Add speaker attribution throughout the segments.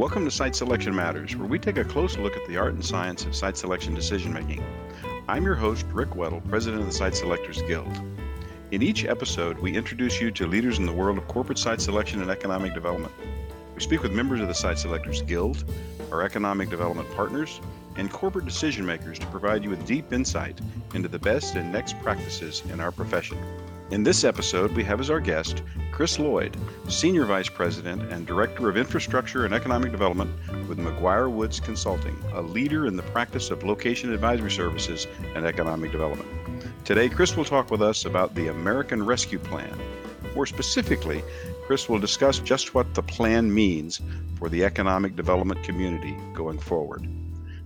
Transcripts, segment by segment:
Speaker 1: Welcome to Site Selection Matters, where we take a close look at the art and science of site selection decision making. I'm your host, Rick Weddle, President of the Site Selectors Guild. In each episode, we introduce you to leaders in the world of corporate site selection and economic development. We speak with members of the Site Selectors Guild, our economic development partners, and corporate decision makers to provide you with deep insight into the best and next practices in our profession. In this episode, we have as our guest Chris Lloyd, Senior Vice President and Director of Infrastructure and Economic Development with McGuireWoods Consulting, a leader in the practice of location advisory services and economic development. Today, Chris will talk with us about the American Rescue Plan. More specifically, Chris will discuss just what the plan means for the economic development community going forward.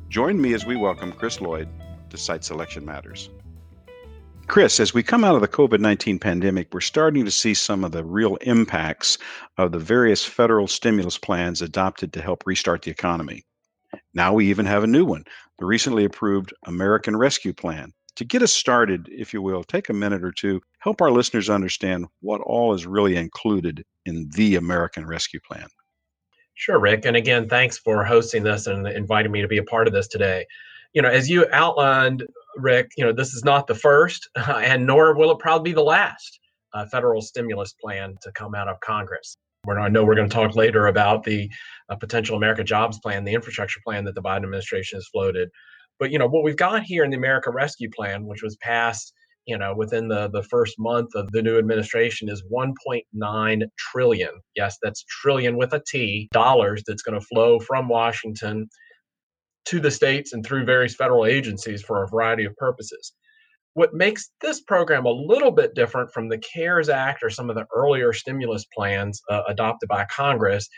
Speaker 1: Join me as we welcome Chris Lloyd to Site Selection Matters. Chris, as we come out of the COVID 19 pandemic, we're starting to see some of the real impacts of the various federal stimulus plans adopted to help restart the economy. Now we even have a new one, the recently approved American Rescue Plan. To get us started, if you will, take a minute or two, help our listeners understand what all is really included in the American Rescue Plan.
Speaker 2: Sure, Rick. And again, thanks for hosting this and inviting me to be a part of this today. You know, as you outlined, Rick, you know, this is not the first, and nor will it probably be the last uh, federal stimulus plan to come out of Congress. We're, I know we're going to talk later about the uh, potential America Jobs Plan, the infrastructure plan that the Biden administration has floated. But you know what we've got here in the America Rescue Plan, which was passed, you know, within the the first month of the new administration, is 1.9 trillion. Yes, that's trillion with a T dollars that's going to flow from Washington to the states and through various federal agencies for a variety of purposes. What makes this program a little bit different from the CARES Act or some of the earlier stimulus plans uh, adopted by Congress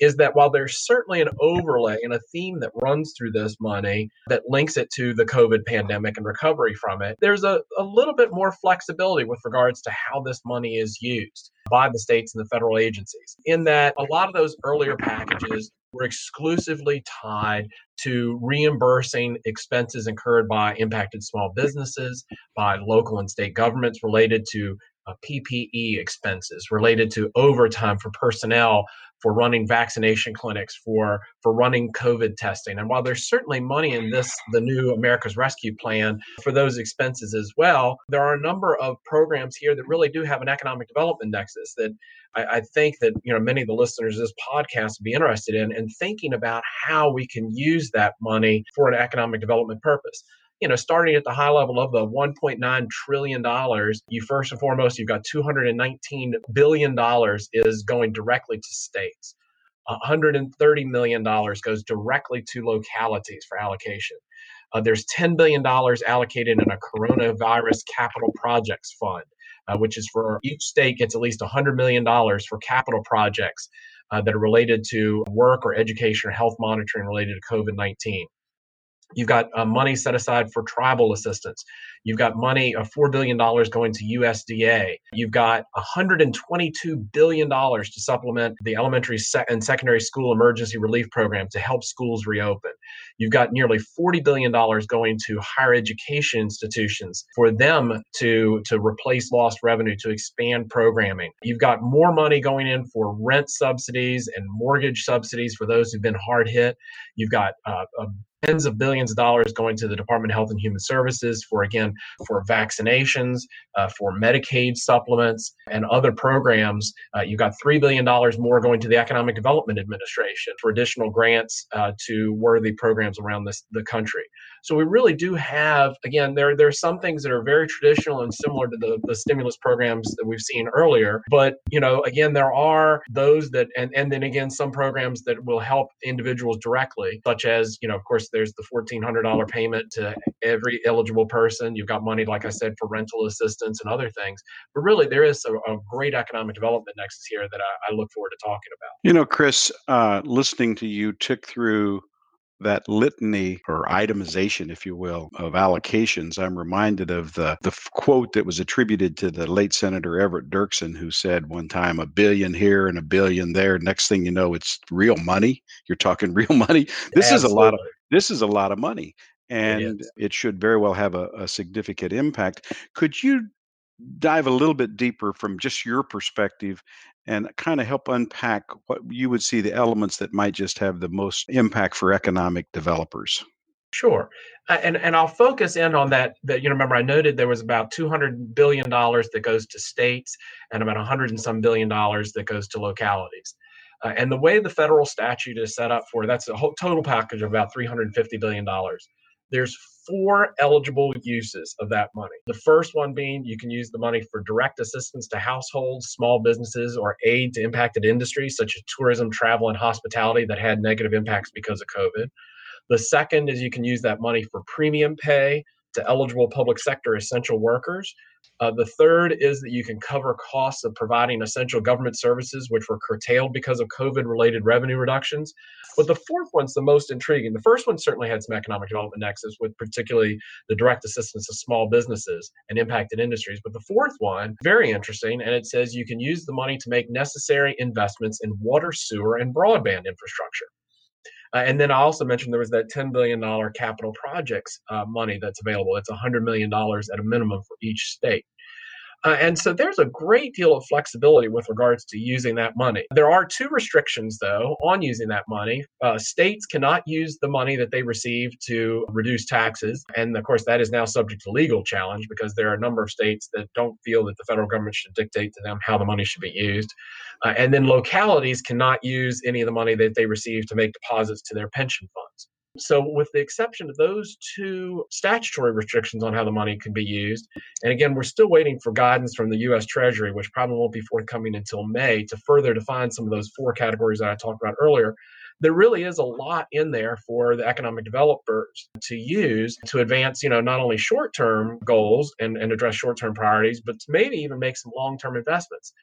Speaker 2: is that while there's certainly an overlay and a theme that runs through this money that links it to the COVID pandemic and recovery from it, there's a, a little bit more flexibility with regards to how this money is used by the states and the federal agencies. In that a lot of those earlier packages were exclusively tied to reimbursing expenses incurred by impacted small businesses, by local and state governments related to uh, PPE expenses, related to overtime for personnel for running vaccination clinics, for for running COVID testing. And while there's certainly money in this, the new America's Rescue Plan for those expenses as well, there are a number of programs here that really do have an economic development nexus that I, I think that you know many of the listeners of this podcast would be interested in and thinking about how we can use that money for an economic development purpose you know, starting at the high level of the 1.9 trillion dollars, you first and foremost, you've got 219 billion dollars is going directly to states. 130 million dollars goes directly to localities for allocation. Uh, there's 10 billion dollars allocated in a coronavirus capital projects fund, uh, which is for each state gets at least 100 million dollars for capital projects uh, that are related to work or education or health monitoring related to COVID 19. You've got uh, money set aside for tribal assistance. You've got money, uh, $4 billion going to USDA. You've got $122 billion to supplement the elementary and secondary school emergency relief program to help schools reopen. You've got nearly $40 billion going to higher education institutions for them to, to replace lost revenue, to expand programming. You've got more money going in for rent subsidies and mortgage subsidies for those who've been hard hit. You've got uh, tens of billions of dollars going to the Department of Health and Human Services for, again, for vaccinations, uh, for Medicaid supplements, and other programs. Uh, you got $3 billion more going to the Economic Development Administration for additional grants uh, to worthy programs around this, the country. So we really do have, again, there, there are some things that are very traditional and similar to the, the stimulus programs that we've seen earlier. But, you know, again, there are those that, and, and then again, some programs that will help individuals directly, such as, you know, of course, there's the $1,400 payment to every eligible person. You've got money, like I said, for rental assistance and other things. But really, there is a, a great economic development nexus here that I, I, look forward to talking about.
Speaker 1: You know, Chris, uh, listening to you tick through that litany or itemization, if you will, of allocations, I'm reminded of the, the quote that was attributed to the late Senator Everett Dirksen, who said one time, a billion here and a billion there. Next thing you know, it's real money. You're talking real money. This Absolutely. is a lot of this is a lot of money and it, it should very well have a, a significant impact. Could you dive a little bit deeper from just your perspective and kind of help unpack what you would see the elements that might just have the most impact for economic developers.
Speaker 2: Sure, and and I'll focus in on that. That you know, remember I noted there was about two hundred billion dollars that goes to states, and about a hundred and some billion dollars that goes to localities. Uh, and the way the federal statute is set up for that's a whole total package of about three hundred fifty billion dollars. There's four eligible uses of that money. The first one being you can use the money for direct assistance to households, small businesses, or aid to impacted industries such as tourism, travel, and hospitality that had negative impacts because of COVID. The second is you can use that money for premium pay to eligible public sector essential workers. Uh, the third is that you can cover costs of providing essential government services, which were curtailed because of COVID related revenue reductions. But the fourth one's the most intriguing. The first one certainly had some economic development nexus with particularly the direct assistance of small businesses and impacted industries. But the fourth one, very interesting, and it says you can use the money to make necessary investments in water, sewer, and broadband infrastructure. Uh, and then I also mentioned there was that $10 billion capital projects uh, money that's available. It's $100 million at a minimum for each state. Uh, and so there's a great deal of flexibility with regards to using that money. There are two restrictions, though, on using that money. Uh, states cannot use the money that they receive to reduce taxes. And of course, that is now subject to legal challenge because there are a number of states that don't feel that the federal government should dictate to them how the money should be used. Uh, and then localities cannot use any of the money that they receive to make deposits to their pension funds. So, with the exception of those two statutory restrictions on how the money can be used, and again, we're still waiting for guidance from the US Treasury, which probably won't be forthcoming until May, to further define some of those four categories that I talked about earlier. There really is a lot in there for the economic developers to use to advance, you know, not only short-term goals and, and address short-term priorities, but to maybe even make some long-term investments.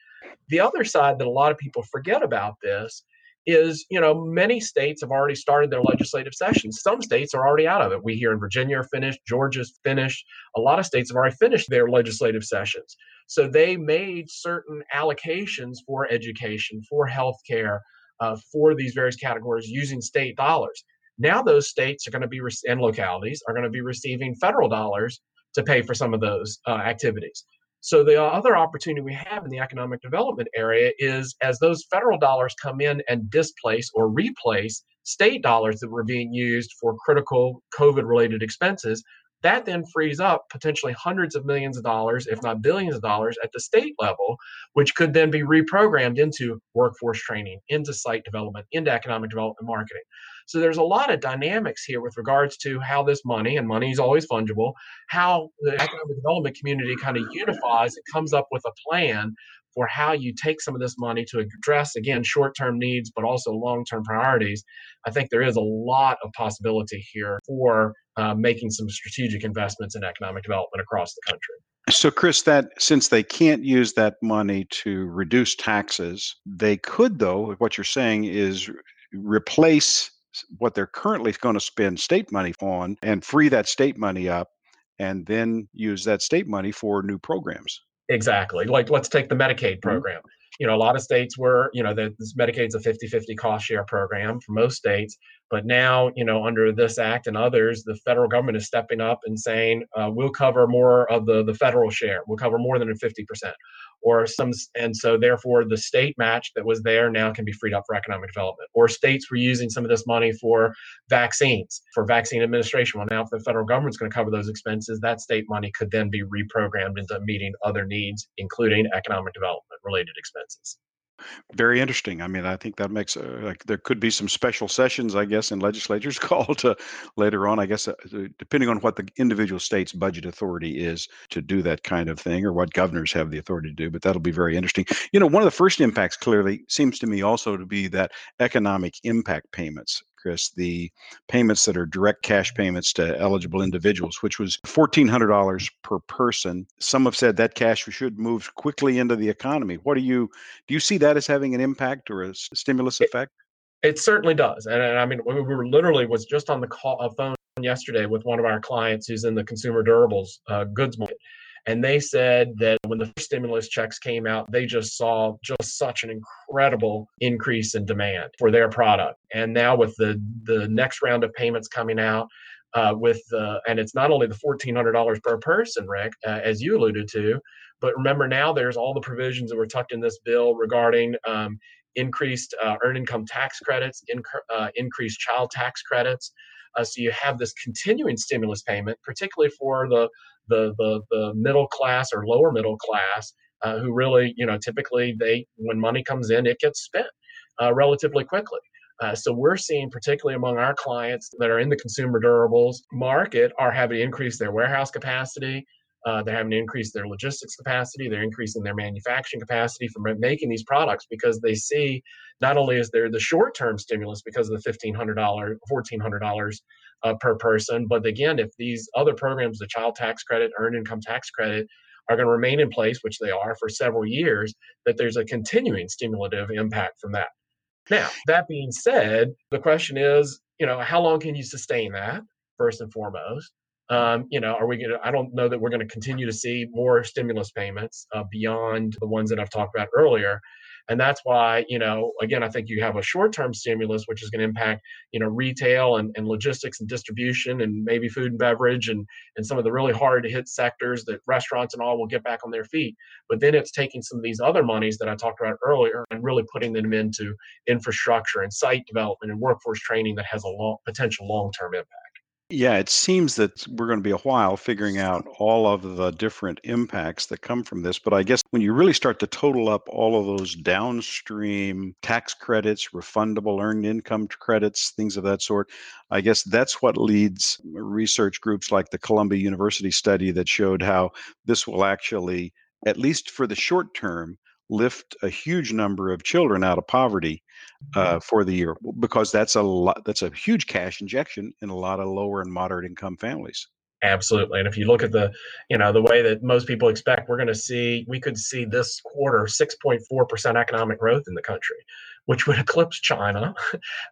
Speaker 2: The other side that a lot of people forget about this is you know many states have already started their legislative sessions. Some states are already out of it. We here in virginia are finished georgia's finished. A lot of states have already finished their legislative sessions. So they made certain allocations for education for health care uh, for these various categories using state dollars. Now those states are going to be and localities are going to be receiving federal dollars to pay for some of those uh, activities so the other opportunity we have in the economic development area is as those federal dollars come in and displace or replace state dollars that were being used for critical COVID related expenses, that then frees up potentially hundreds of millions of dollars, if not billions of dollars, at the state level, which could then be reprogrammed into workforce training, into site development, into economic development marketing. So there's a lot of dynamics here with regards to how this money, and money is always fungible, how the economic development community kind of unifies and comes up with a plan for how you take some of this money to address again short-term needs but also long-term priorities i think there is a lot of possibility here for uh, making some strategic investments in economic development across the country
Speaker 1: so, Chris, that since they can't use that money to reduce taxes, they could, though. What you're saying is replace what they're currently going to spend state money on and free that state money up and then use that state money for new programs.
Speaker 2: Exactly. Like let's take the Medicaid mm-hmm. program. Mm-hmm. You know, a lot of states were, you know, the, this Medicaid's a 50-50 cost share program for most states. But now, you know, under this act and others, the federal government is stepping up and saying, uh, we'll cover more of the, the federal share. We'll cover more than a 50% or some and so therefore the state match that was there now can be freed up for economic development or states were using some of this money for vaccines for vaccine administration. Well now if the federal government's going to cover those expenses that state money could then be reprogrammed into meeting other needs including economic development related expenses
Speaker 1: very interesting. I mean, I think that makes uh, like there could be some special sessions, I guess, in legislatures called to later on. I guess uh, depending on what the individual state's budget authority is to do that kind of thing, or what governors have the authority to do. But that'll be very interesting. You know, one of the first impacts clearly seems to me also to be that economic impact payments Chris, the payments that are direct cash payments to eligible individuals, which was $1,400 per person. Some have said that cash should move quickly into the economy. What do you do? You see that as having an impact or a stimulus effect?
Speaker 2: It, it certainly does, and, and, I mean, we were literally was just on the call, a phone yesterday with one of our clients who's in the consumer durables uh, goods market and they said that when the stimulus checks came out, they just saw just such an incredible increase in demand for their product. And now with the the next round of payments coming out, uh, with uh, and it's not only the fourteen hundred dollars per person, Rick, uh, as you alluded to, But remember now, there's all the provisions that were tucked in this bill regarding um, increased uh, earned income tax credits, inc- uh, increased child tax credits. Uh, so you have this continuing stimulus payment, particularly for the the the, the middle class or lower middle class, uh, who really, you know, typically they when money comes in, it gets spent uh, relatively quickly. Uh, so we're seeing, particularly among our clients that are in the consumer durables market, are having to increase their warehouse capacity. Uh, they're having to increase their logistics capacity. They're increasing their manufacturing capacity for making these products because they see not only is there the short-term stimulus because of the $1,500, $1,400 uh, per person, but again, if these other programs, the child tax credit, earned income tax credit, are going to remain in place, which they are for several years, that there's a continuing stimulative impact from that. Now, that being said, the question is, you know, how long can you sustain that, first and foremost? Um, you know, are we going to, I don't know that we're going to continue to see more stimulus payments uh, beyond the ones that I've talked about earlier. And that's why, you know, again, I think you have a short term stimulus, which is going to impact, you know, retail and, and logistics and distribution and maybe food and beverage and, and some of the really hard to hit sectors that restaurants and all will get back on their feet. But then it's taking some of these other monies that I talked about earlier and really putting them into infrastructure and site development and workforce training that has a long, potential long term impact.
Speaker 1: Yeah, it seems that we're going to be a while figuring out all of the different impacts that come from this. But I guess when you really start to total up all of those downstream tax credits, refundable earned income credits, things of that sort, I guess that's what leads research groups like the Columbia University study that showed how this will actually, at least for the short term, lift a huge number of children out of poverty uh, for the year because that's a lot that's a huge cash injection in a lot of lower and moderate income families.
Speaker 2: Absolutely and if you look at the you know the way that most people expect we're going to see we could see this quarter 6.4% economic growth in the country which would eclipse china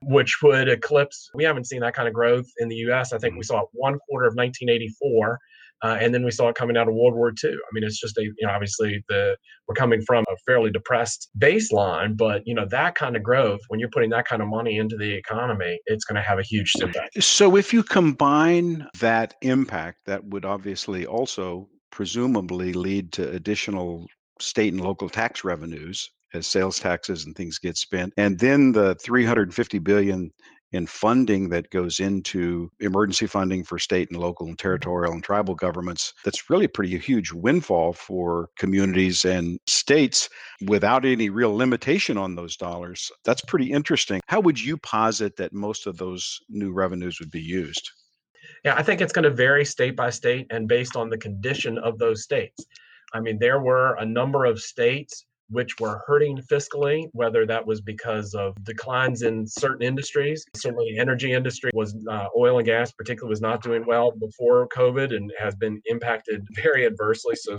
Speaker 2: which would eclipse we haven't seen that kind of growth in the us i think we mm-hmm. saw it one quarter of 1984 uh, and then we saw it coming out of World War II. I mean, it's just a, you know, obviously the we're coming from a fairly depressed baseline, but you know that kind of growth, when you're putting that kind of money into the economy, it's going to have a huge impact.
Speaker 1: So if you combine that impact, that would obviously also presumably lead to additional state and local tax revenues as sales taxes and things get spent and then the 350 billion in funding that goes into emergency funding for state and local and mm-hmm. territorial and tribal governments that's really pretty a huge windfall for communities and states without any real limitation on those dollars. That's pretty interesting. How would you posit that most of those new revenues would be used?
Speaker 2: Yeah i think it's going to vary state by state and based on the condition of those states. I mean there were a number of states which were hurting fiscally, whether that was because of declines in certain industries. Certainly, the energy industry was uh, oil and gas, particularly, was not doing well before COVID and has been impacted very adversely. So,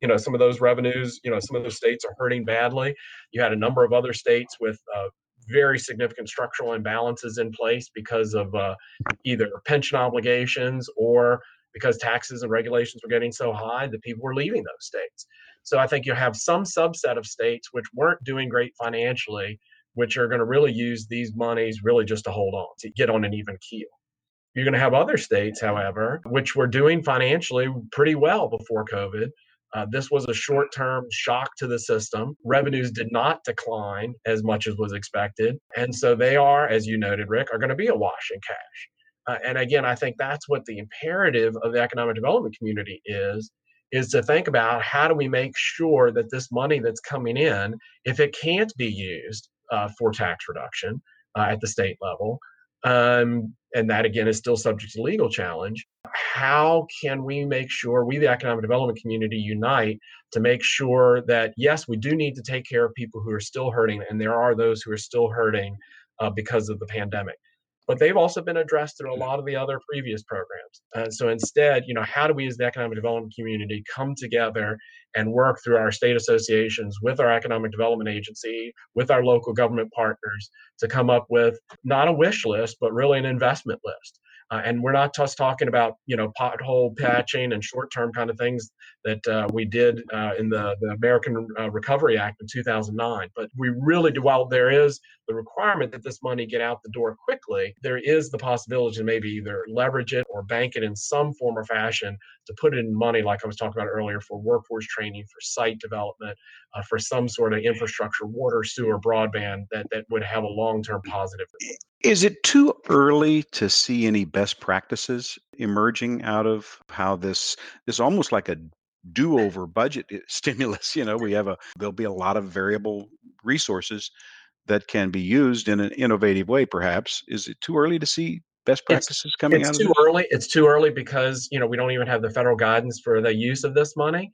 Speaker 2: you know, some of those revenues, you know, some of those states are hurting badly. You had a number of other states with uh, very significant structural imbalances in place because of uh, either pension obligations or because taxes and regulations were getting so high that people were leaving those states. So I think you'll have some subset of states which weren't doing great financially, which are going to really use these monies really just to hold on, to get on an even keel. You're going to have other states, however, which were doing financially pretty well before COVID. Uh, this was a short term shock to the system. Revenues did not decline as much as was expected. And so they are, as you noted, Rick, are going to be a wash in cash. Uh, and again, I think that's what the imperative of the economic development community is is to think about how do we make sure that this money that's coming in, if it can't be used uh, for tax reduction uh, at the state level, um, and that again is still subject to legal challenge, how can we make sure we, the economic development community, unite to make sure that yes, we do need to take care of people who are still hurting, and there are those who are still hurting uh, because of the pandemic but they've also been addressed through a hmm. lot of the other previous programs. And so instead, you know, how do we as the economic development community come together and work through our state associations with our economic development agency, with our local government partners to come up with not a wish list, but really an investment list Uh, and we're not just talking about you know pothole patching and short-term kind of things that uh, we did uh, in the, the American uh, Recovery Act in 2009. But we really do. While there is the requirement that this money get out the door quickly, there is the possibility to maybe either leverage it or bank it in some form or fashion to put it in money, like I was talking about earlier, for workforce training, for site development, uh, for some sort of infrastructure, water, sewer, broadband that that would have a long-term positive.
Speaker 1: Is it too early to see any best practices emerging out of how this is almost like a do-over budget stimulus? You know, we have a there'll be a lot of variable resources that can be used in an innovative way. Perhaps is it too early to see best practices
Speaker 2: it's,
Speaker 1: coming
Speaker 2: it's
Speaker 1: out?
Speaker 2: It's too early. It's too early because you know we don't even have the federal guidance for the use of this money.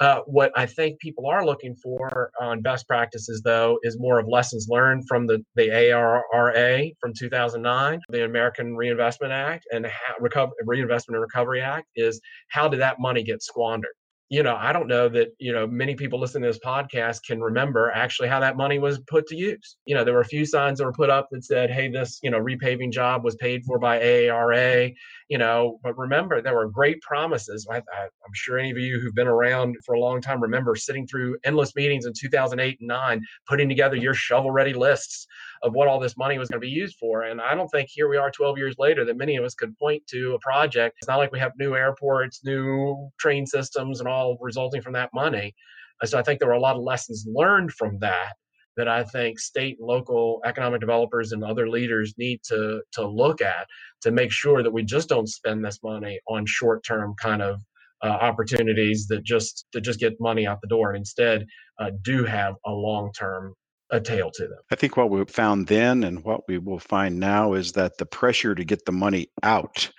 Speaker 2: Uh, what I think people are looking for on best practices, though, is more of lessons learned from the, the ARRA from 2009, the American Reinvestment Act, and how, Reco- Reinvestment and Recovery Act is how did that money get squandered? You know, I don't know that, you know, many people listening to this podcast can remember actually how that money was put to use. You know, there were a few signs that were put up that said, hey, this, you know, repaving job was paid for by AARA, you know, but remember, there were great promises. I, am sure any of you who've been around for a long time remember sitting through endless meetings in 2008 and 9, putting together your shovel ready lists of what all this money was going to be used for. And I don't think here we are 12 years later that many of us could point to a project. It's not like we have new airports, new train systems, and all resulting from that money. So I think there were a lot of lessons learned from that that I think state and local economic developers and other leaders need to to look at to make sure that we just don't spend this money on short term kind of uh, opportunities that just that just get money out the door and instead uh, do have a long term a tail to them.
Speaker 1: I think what we found then and what we will find now is that the pressure to get the money out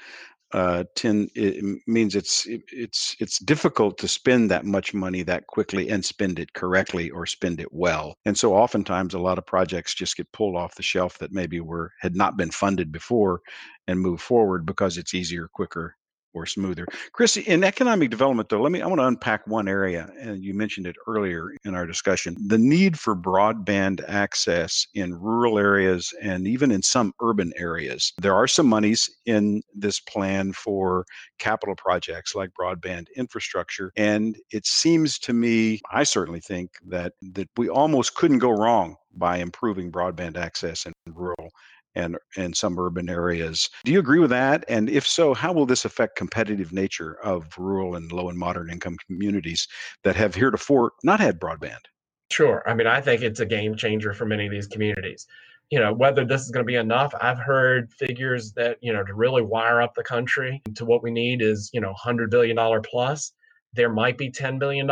Speaker 1: uh, tend, it means it's it's it's difficult to spend that much money that quickly and spend it correctly or spend it well. And so oftentimes a lot of projects just get pulled off the shelf that maybe were had not been funded before and move forward because it's easier, quicker, or smoother. Chris, in economic development, though, let me, I want to unpack one area, and you mentioned it earlier in our discussion the need for broadband access in rural areas and even in some urban areas. There are some monies in this plan for capital projects like broadband infrastructure. And it seems to me, I certainly think that, that we almost couldn't go wrong by improving broadband access in rural and in some urban areas. Do you agree with that? And if so, how will this affect competitive nature of rural and low and moderate income communities that have heretofore not had broadband?
Speaker 2: Sure. I mean, I think it's a game changer for many of these communities. You know, whether this is going to be enough, I've heard figures that, you know, to really wire up the country to what we need is, you know, $100 billion plus. There might be $10 billion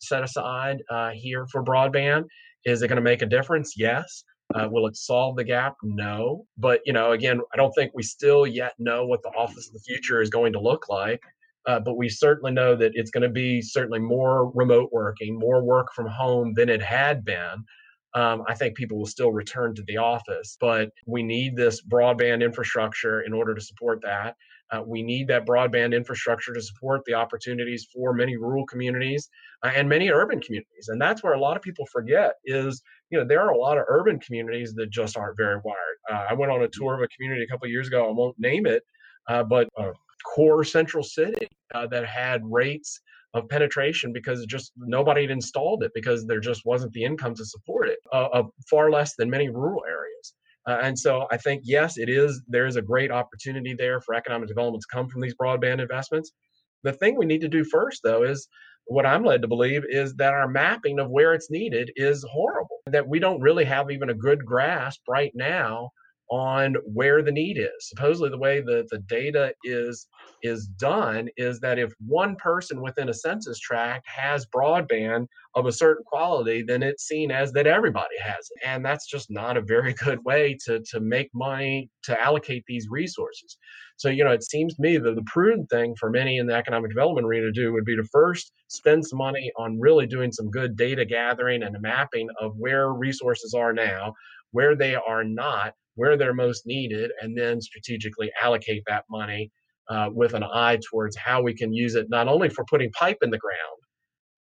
Speaker 2: set aside uh, here for broadband. Is it going to make a difference? Yes. Uh, will it solve the gap? No. But, you know, again, I don't think we still yet know what the office of the future is going to look like. Uh, but we certainly know that it's going to be certainly more remote working, more work from home than it had been. Um, I think people will still return to the office, but we need this broadband infrastructure in order to support that. Uh, we need that broadband infrastructure to support the opportunities for many rural communities uh, and many urban communities. And that's where a lot of people forget is, you know, there are a lot of urban communities that just aren't very wired. Uh, I went on a tour of a community a couple years ago. I won't name it, uh, but a core central city uh, that had rates of penetration because just nobody had installed it because there just wasn't the income to support it, uh, far less than many rural areas. Uh, and so I think, yes, it is, there is a great opportunity there for economic development to come from these broadband investments. The thing we need to do first, though, is what I'm led to believe is that our mapping of where it's needed is horrible, that we don't really have even a good grasp right now on where the need is. Supposedly, the way that the data is is done is that if one person within a census tract has broadband of a certain quality, then it's seen as that everybody has it, and that's just not a very good way to to make money to allocate these resources. So, you know, it seems to me that the prudent thing for many in the economic development arena to do would be to first spend some money on really doing some good data gathering and mapping of where resources are now, where they are not, where they're most needed, and then strategically allocate that money uh, with an eye towards how we can use it not only for putting pipe in the ground,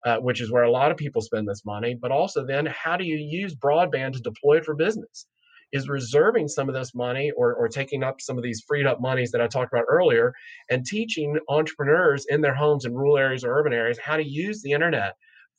Speaker 2: uh, which is where a lot of people spend this money, but also then how do you use broadband to deploy it for business? is reserving some of this money or, or taking up some of these freed up monies that I talked about earlier and teaching entrepreneurs in their homes in rural areas or urban areas how to use the internet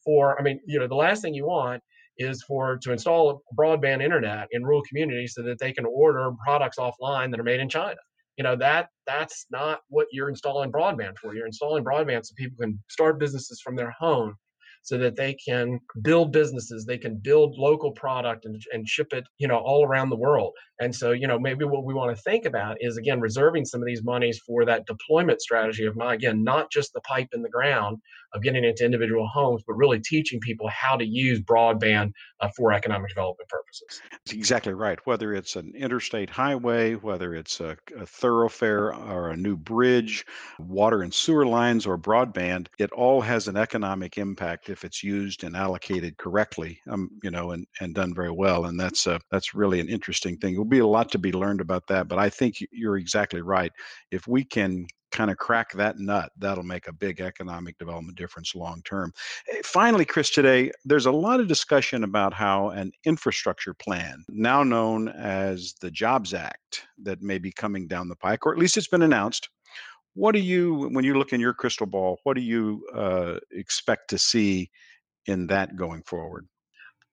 Speaker 2: for, I mean, you know, the last thing you want is for to install broadband internet in rural communities so that they can order products offline that are made in China. You know that that's not what you're installing broadband for. You're installing broadband so people can start businesses from their home so that they can build businesses they can build local product and, and ship it you know all around the world and so you know maybe what we want to think about is again reserving some of these monies for that deployment strategy of not again not just the pipe in the ground of getting into individual homes but really teaching people how to use broadband uh, for economic development purposes
Speaker 1: That's exactly right whether it's an interstate highway whether it's a, a thoroughfare or a new bridge water and sewer lines or broadband it all has an economic impact if it's used and allocated correctly, um, you know, and, and done very well. And that's uh, that's really an interesting thing. There'll be a lot to be learned about that, but I think you're exactly right. If we can kind of crack that nut, that'll make a big economic development difference long term. Eh, finally, Chris, today there's a lot of discussion about how an infrastructure plan, now known as the Jobs Act, that may be coming down the pike, or at least it's been announced, what do you, when you look in your crystal ball, what do you uh, expect to see in that going forward?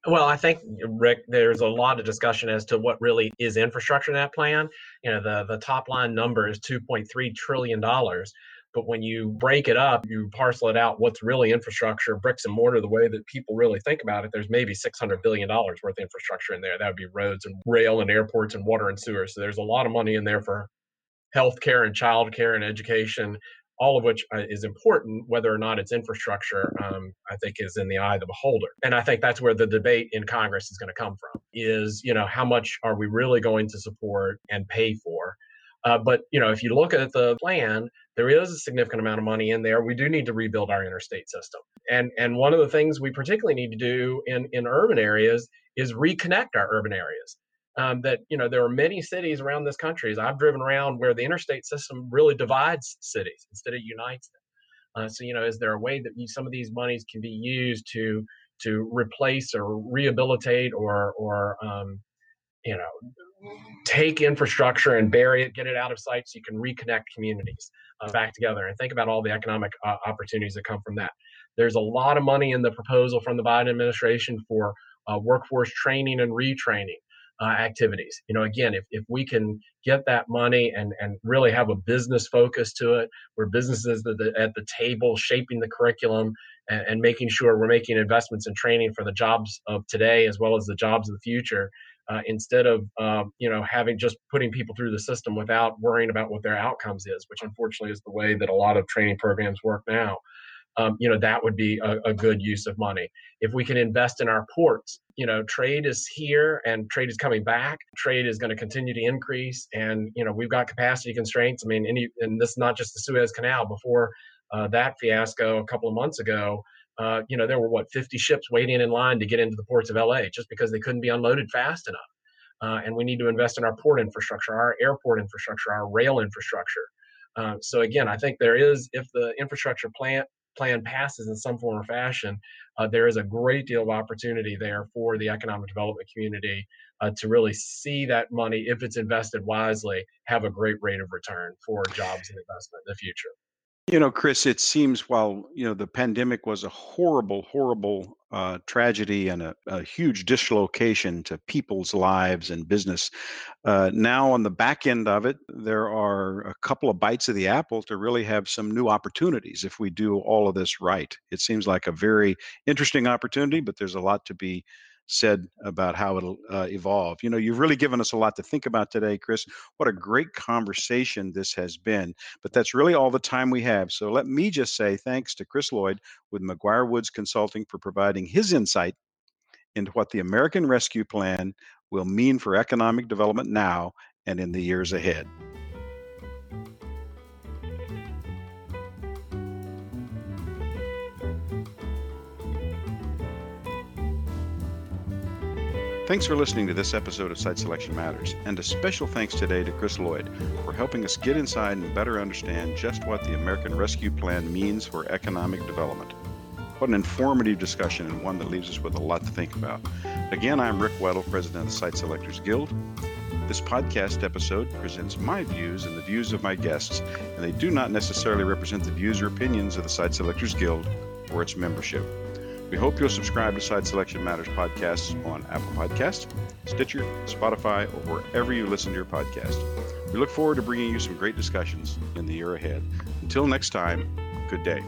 Speaker 2: Well, I think Rick, there's a lot of discussion as to what really is infrastructure in that plan. You know, the the top line number is 2.3 trillion dollars, but when you break it up, you parcel it out. What's really infrastructure, bricks and mortar, the way that people really think about it, there's maybe 600 billion dollars worth of infrastructure in there. That would be roads and rail and airports and water and sewer. So there's a lot of money in there for healthcare and childcare and education, all of which uh, is important, whether or not it's infrastructure, um, I think is in the eye of the beholder. And I think that's where the debate in Congress is going to come from is, you know, how much are we really going to support and pay for? Uh, but, you know, if you look at the plan, there is a significant amount of money in there. We do need to rebuild our interstate system. And, and one of the things we particularly need to do in, in urban areas is reconnect our urban areas um, that you know there are many cities around this country. As I've driven around where the interstate system really divides cities instead of unites them. Uh, so you know, is there a way that some of these monies can be used to to replace or rehabilitate or or um, you know take infrastructure and bury it, get it out of sight, so you can reconnect communities uh, back together and think about all the economic uh, opportunities that come from that. There's a lot of money in the proposal from the Biden administration for uh, workforce training and retraining uh, activities. You know, again, if, if we can get that money and, and really have a business focus to it, where businesses at the, at the table shaping the curriculum and, and, making sure we're making investments in training for the jobs of today as well as the jobs of the future, uh, instead of uh, you know having just putting people through the system without worrying about what their outcomes is, which unfortunately is the way that a lot of training programs work now um, you know that would be a, a, good use of money. If we can invest in our ports you know trade is here and trade is coming back. Trade is going to continue to increase and you know we've got capacity constraints. I mean any and this is not just the suez canal. Before uh, that fiasco a couple of months ago uh, you know there were what 50 ships waiting in line to get into the ports of la just because they couldn't be unloaded fast enough. Uh, and we need to invest in our port infrastructure our airport infrastructure our rail infrastructure. Uh, so again, I think there is, if the infrastructure plant plan passes in some form or fashion, uh, there is a great deal of opportunity there for the economic development community uh, to really see that money, if it's invested wisely, have a great rate of return for jobs and investment in the future.
Speaker 1: You know, Chris, it seems while, you know, the pandemic was a horrible, horrible uh, tragedy and a, a, huge dislocation to people's lives and business, uh, now on the back end of it, there are a couple of bites of the apple to really have some new opportunities if we do all of this right. It seems like a very interesting opportunity, but there's a lot to be said about how it'll uh, evolve. You know, you've really given us a lot to think about today, Chris. What a great conversation this has been. But that's really all the time we have. So let me just say thanks to Chris Lloyd with McGuireWoods Consulting for providing his insight into what the American Rescue Plan will mean for economic development now and in the years ahead. Thanks for listening to this episode of Site Selection Matters, and a special thanks today to Chris Lloyd for helping us get inside and better understand just what the American Rescue Plan means for economic development. What an informative discussion and one that leaves us with a lot to think about. Again, I'm Rick Weddle, President of the Site Selectors Guild. This podcast episode presents my views and the views of my guests, and they do not necessarily represent the views or opinions of the Site Selectors Guild or its membership. We hope you'll subscribe to Site Selection Matters podcasts on Apple Podcast, Stitcher, Spotify, or wherever you listen to your podcast. We look forward to bringing you some great discussions in the year ahead. Until next time, good day.